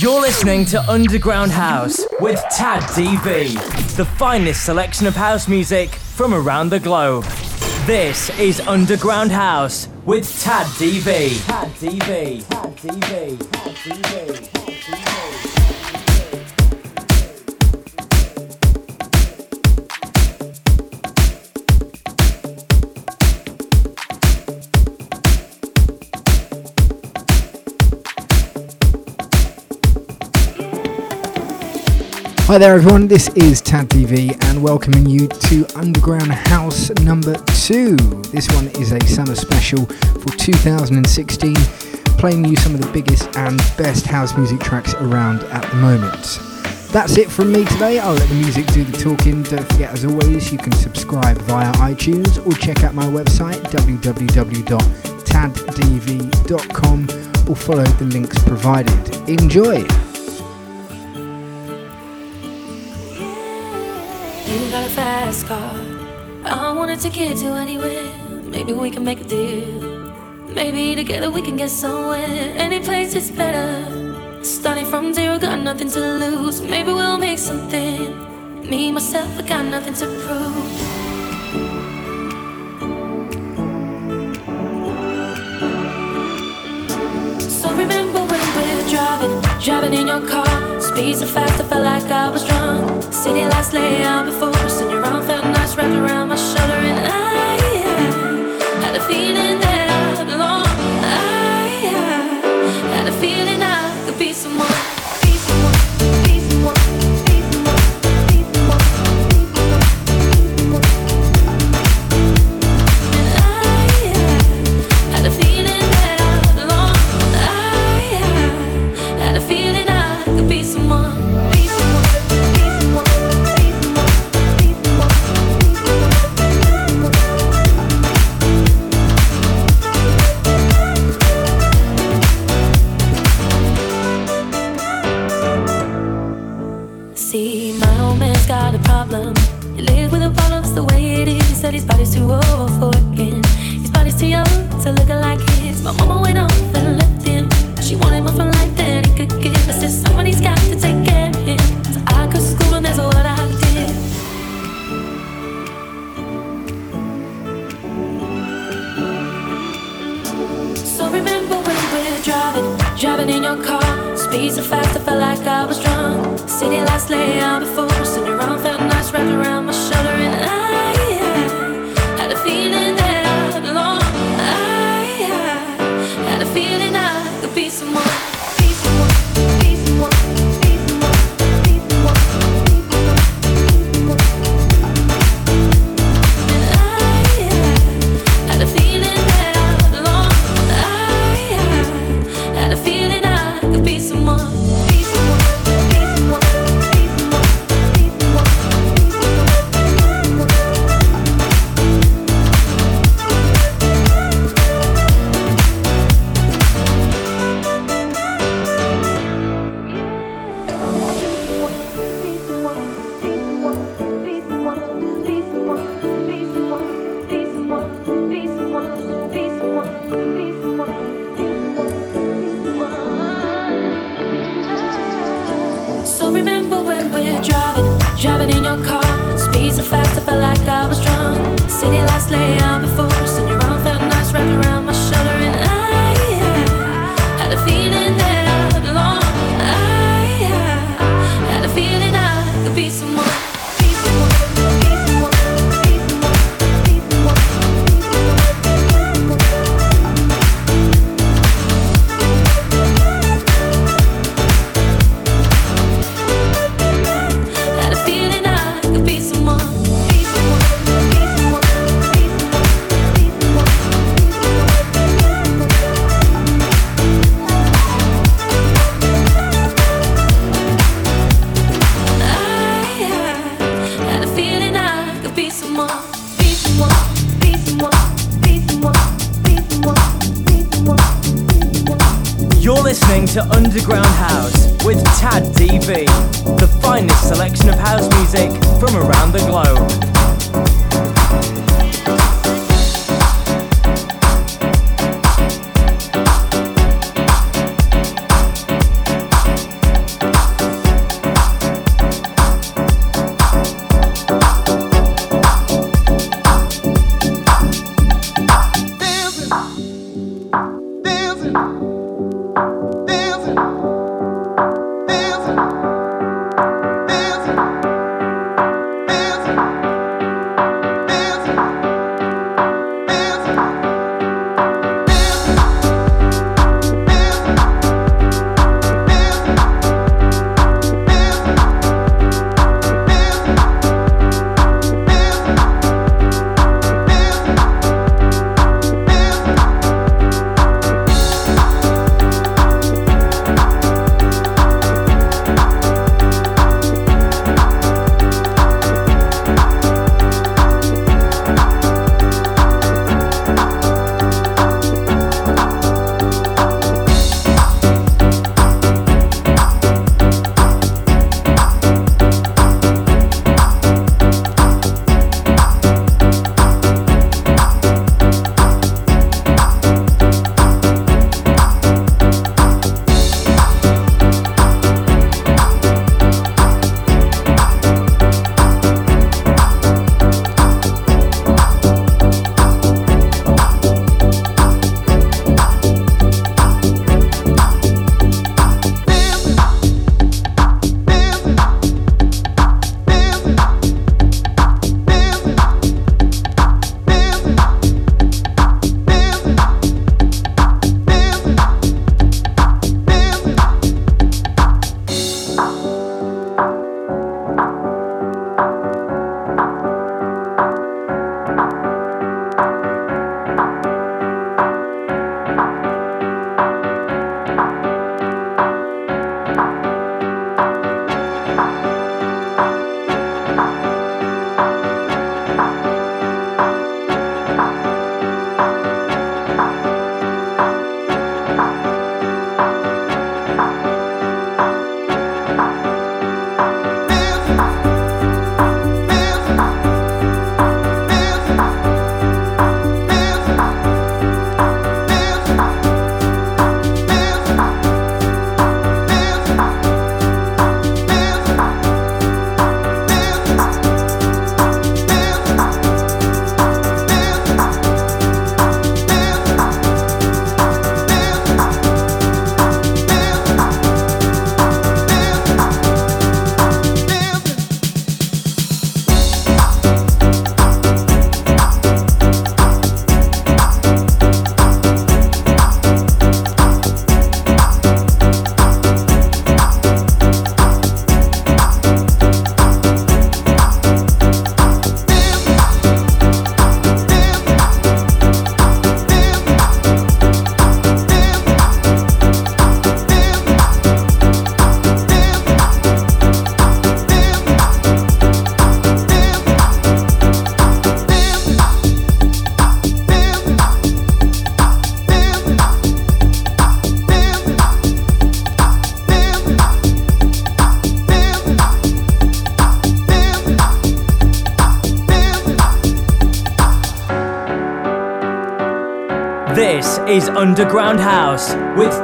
You're listening to Underground House with Tad DV, the finest selection of house music from around the globe. This is Underground House with Tad DV. Tad DV. Tad DV. Tad DV. Hi there, everyone. This is Tad DV and welcoming you to Underground House number two. This one is a summer special for 2016, playing you some of the biggest and best house music tracks around at the moment. That's it from me today. I'll let the music do the talking. Don't forget, as always, you can subscribe via iTunes or check out my website www.taddv.com or follow the links provided. Enjoy! Fast car. I want to get to anywhere. Maybe we can make a deal. Maybe together we can get somewhere. Any place is better. Starting from zero, got nothing to lose. Maybe we'll make something. Me, myself, I got nothing to prove. So remember when we're driving, driving in your car. Speed are fast, I felt like I was drunk. City lights lay out before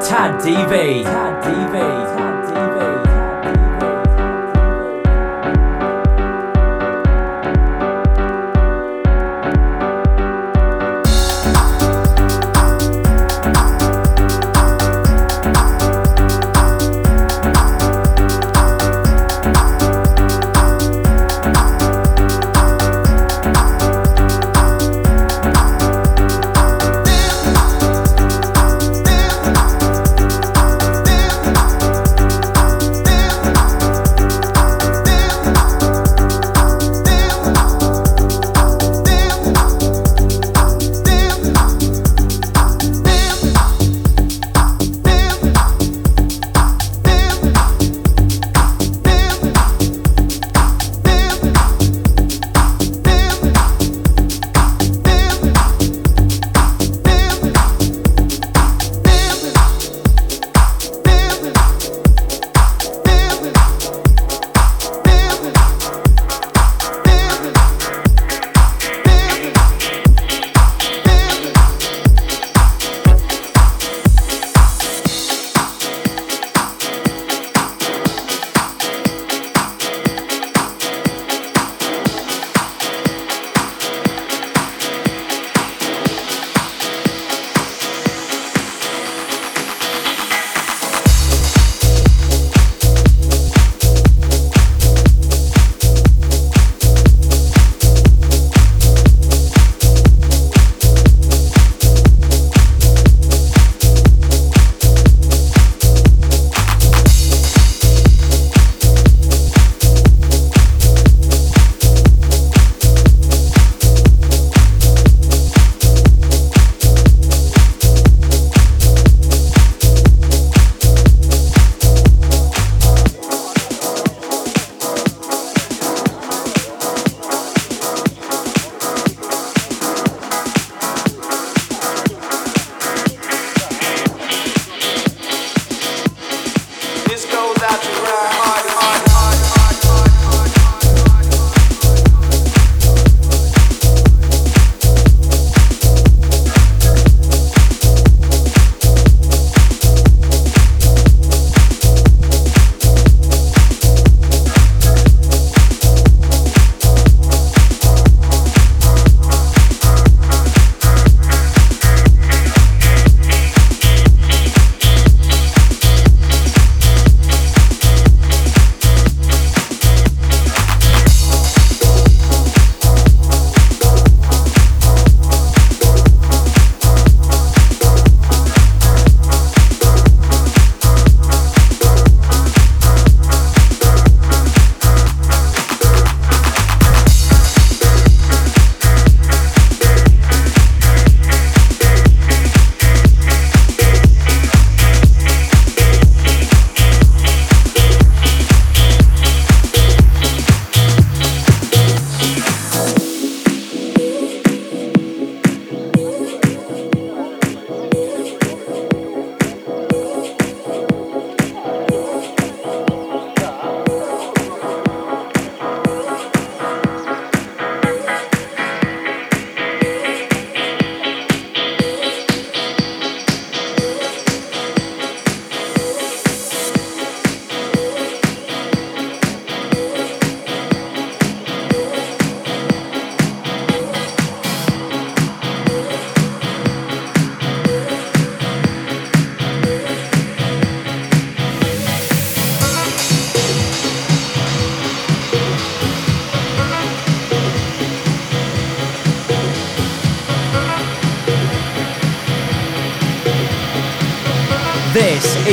Tad DV.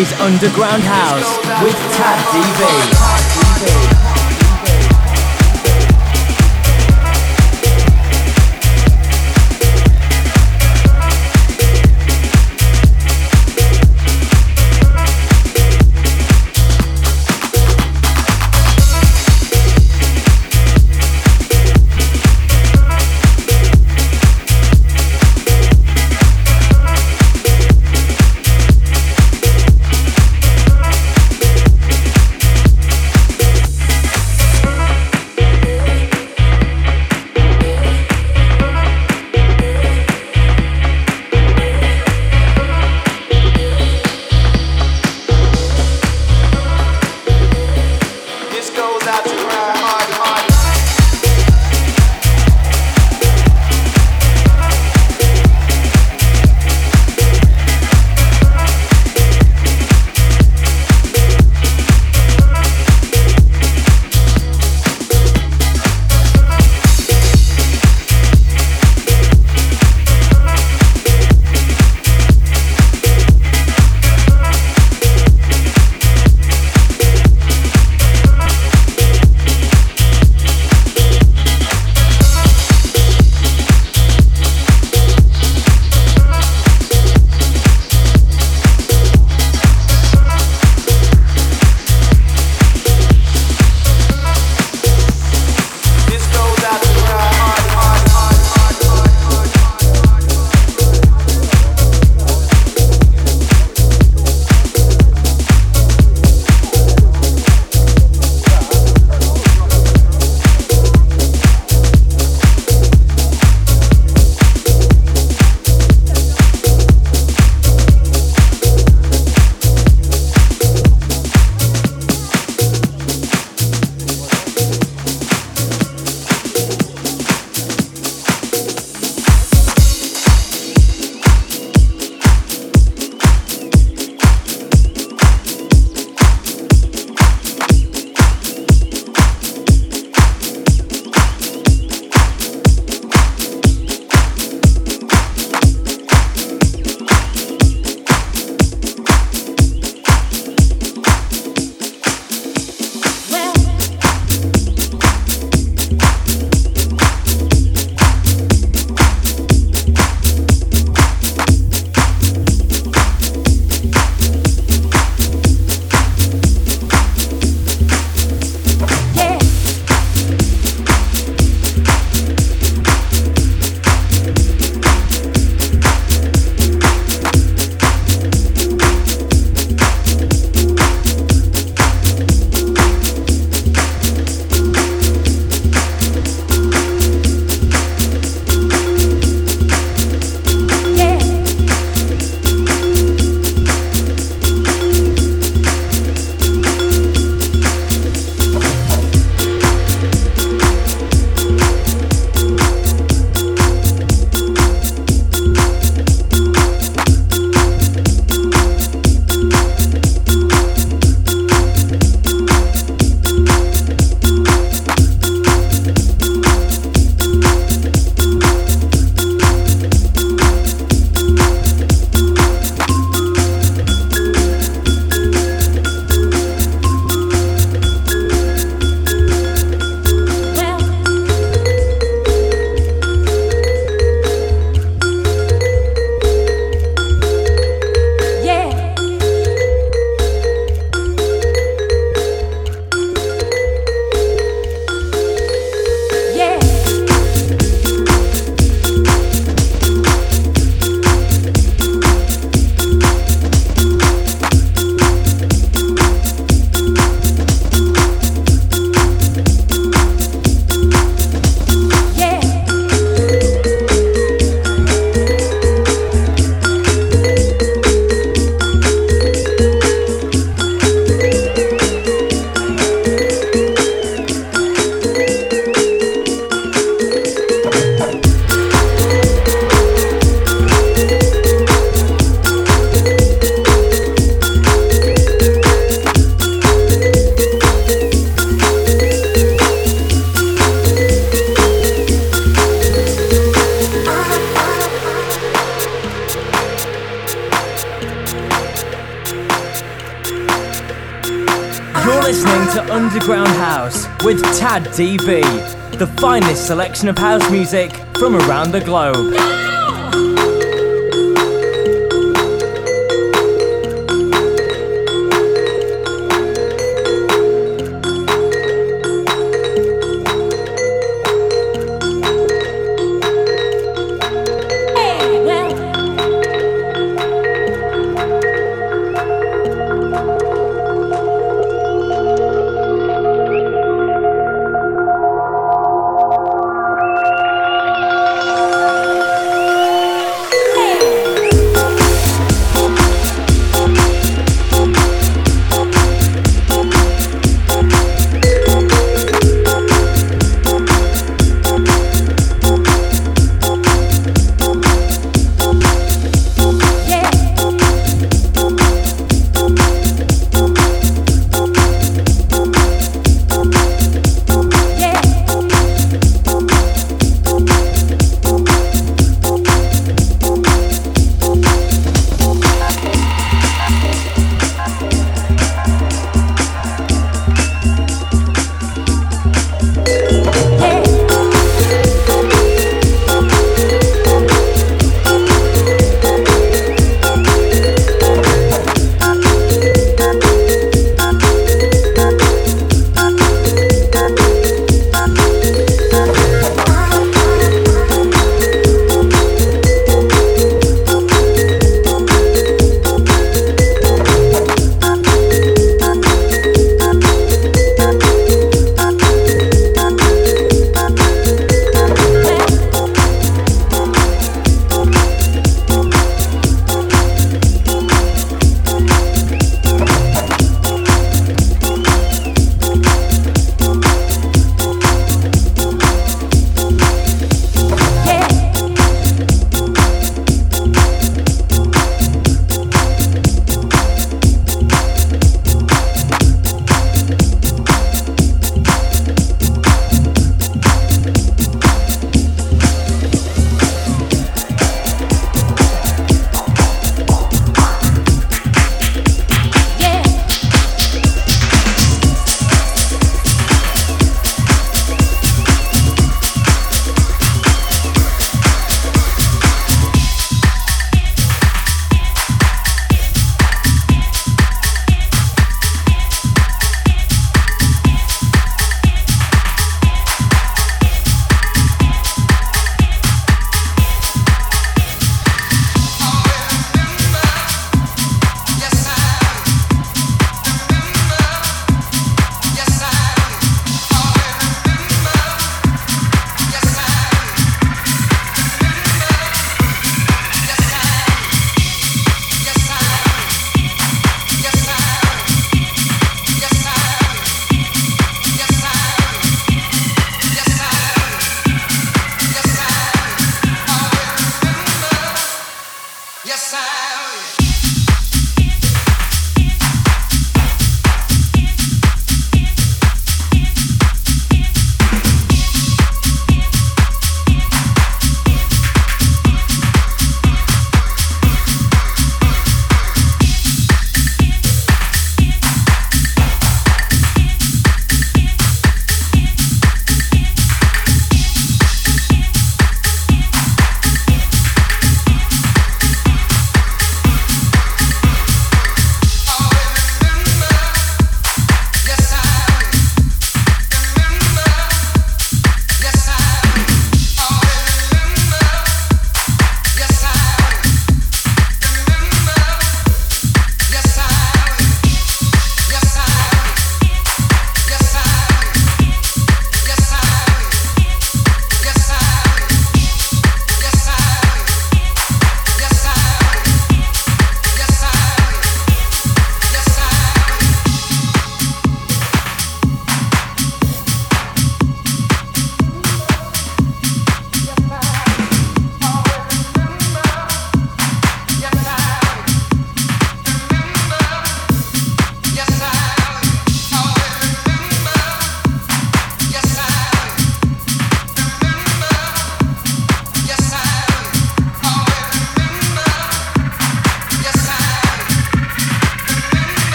Is Underground House with Tad DV. To Underground House with Tad DV, the finest selection of house music from around the globe.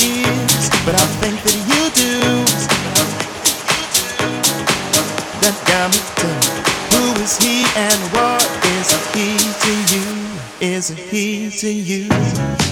Is, but I think that you do that commitment. Who is he and what is of heating you? Isn't he to you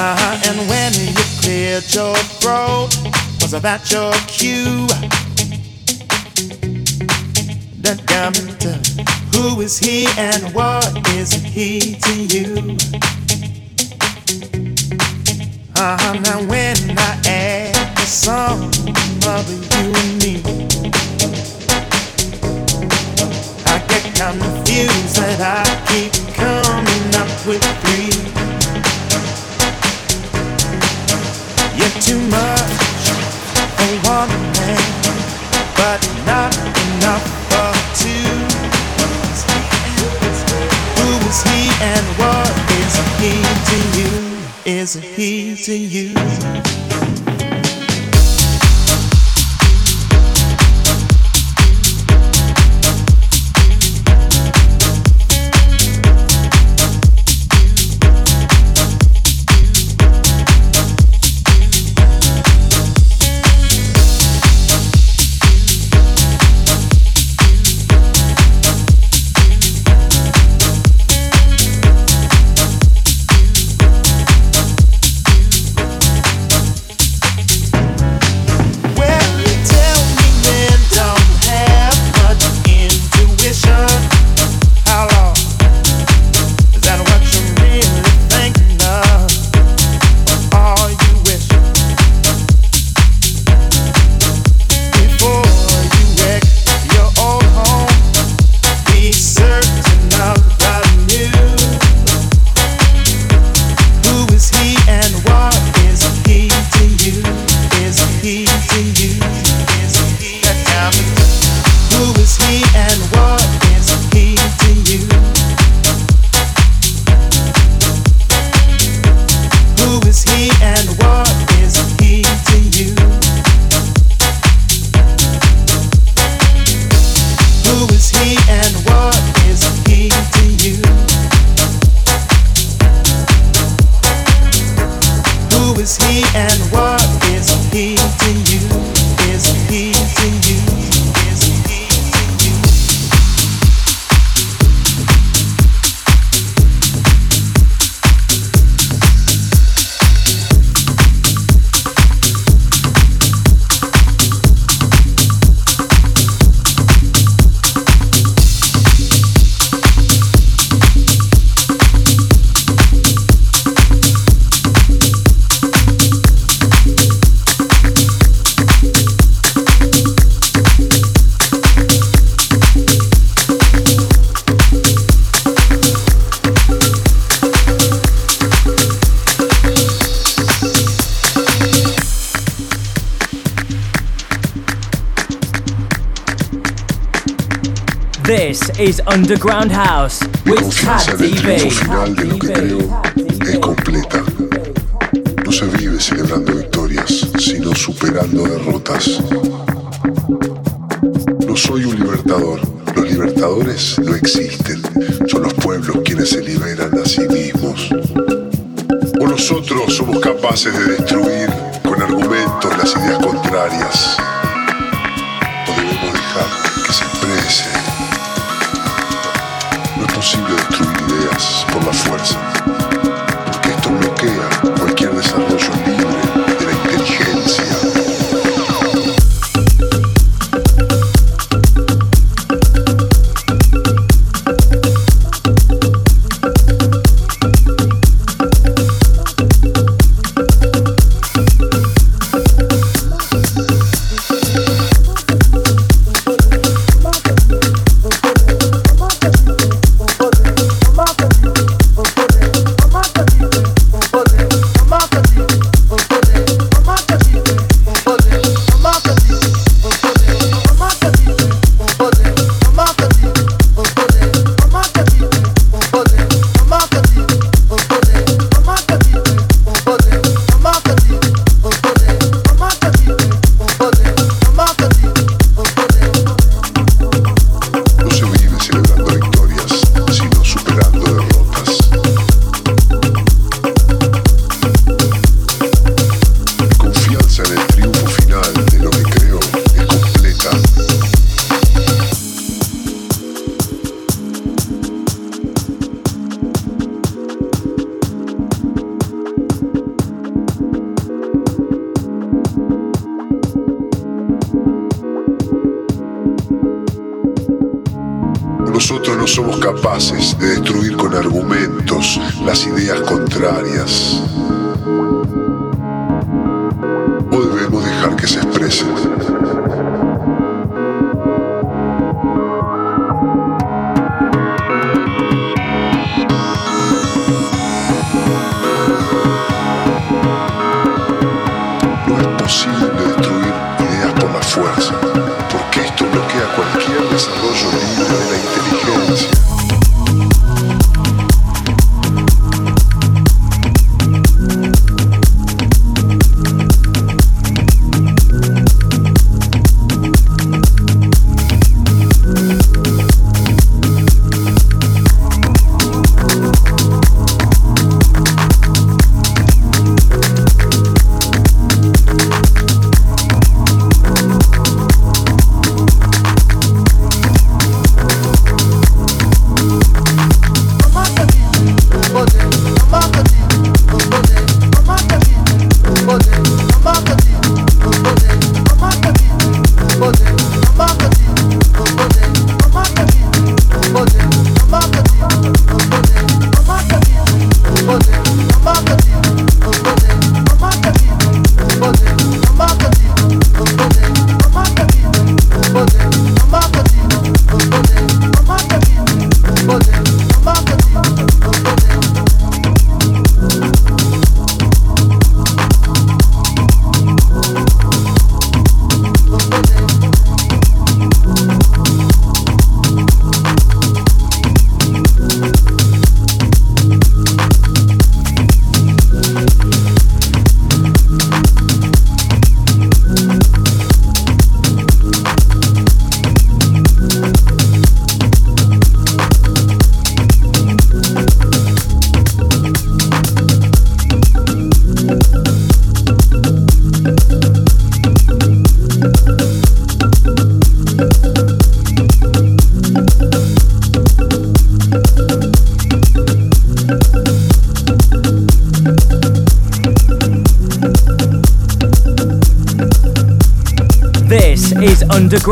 he and when you? cleared your throat, was that your cue. That got who is he and what is he to you? Uh huh. Now when I add the sum of you and me, I get confused that I keep coming up with three. You're too much one man, but not enough for two. Who is he and what is he to you? Is he to you? Underground House with Tad DV. final de lo que creo es completa. No se vive celebrando victorias, sino superando derrotas. No soy un libertador. Los libertadores no existen. Son los pueblos quienes se liberan a sí mismos. O nosotros somos capaces de destruir con argumentos las ideas contrarias. Posible destruir ideas por la fuerza,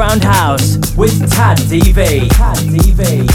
Underground House with Tad DV. Tad DV.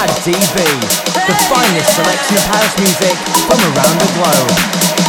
Tad DV, the finest selection of house music from around the globe.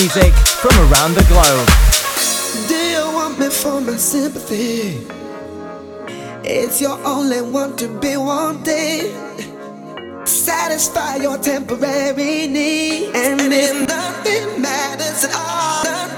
Music from around the globe. Do you want me for my sympathy? It's your only want to be wanted. Satisfy your temporary need. And if nothing matters at all,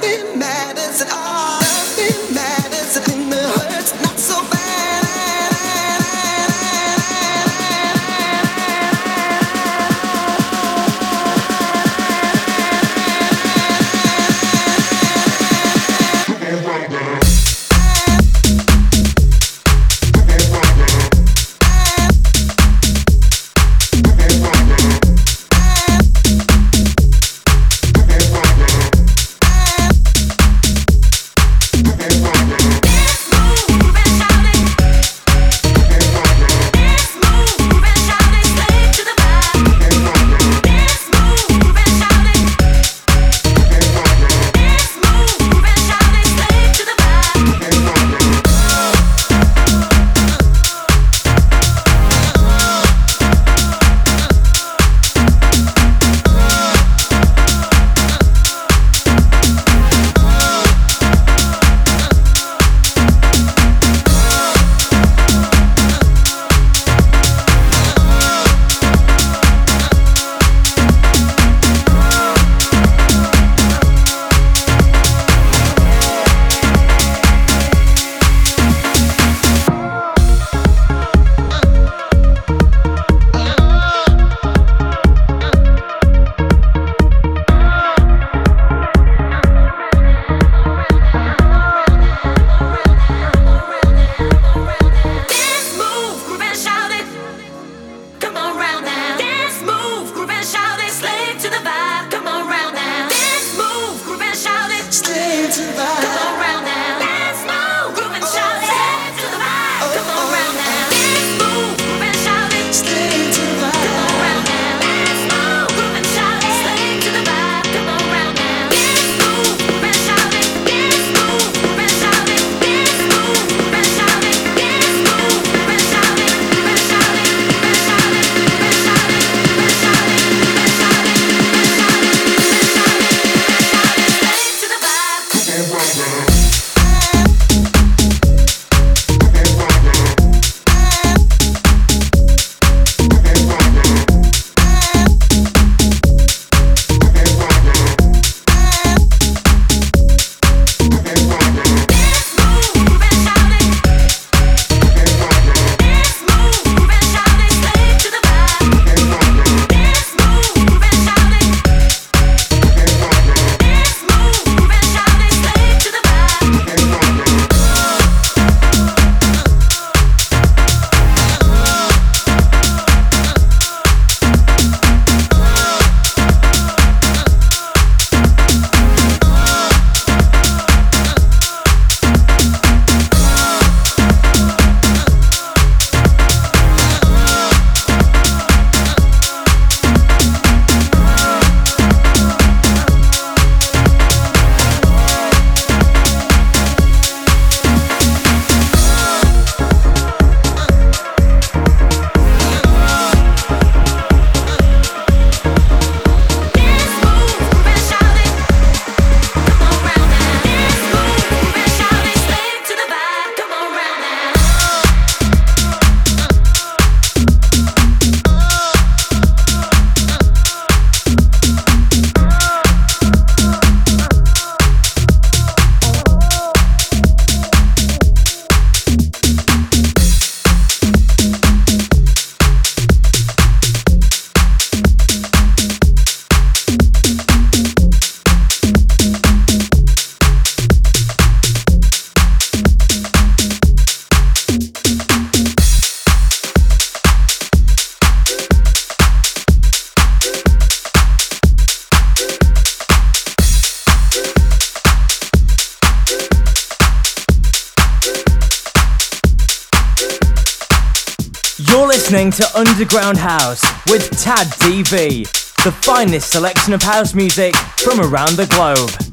listening to Underground House with Tad DV, the finest selection of house music from around the globe.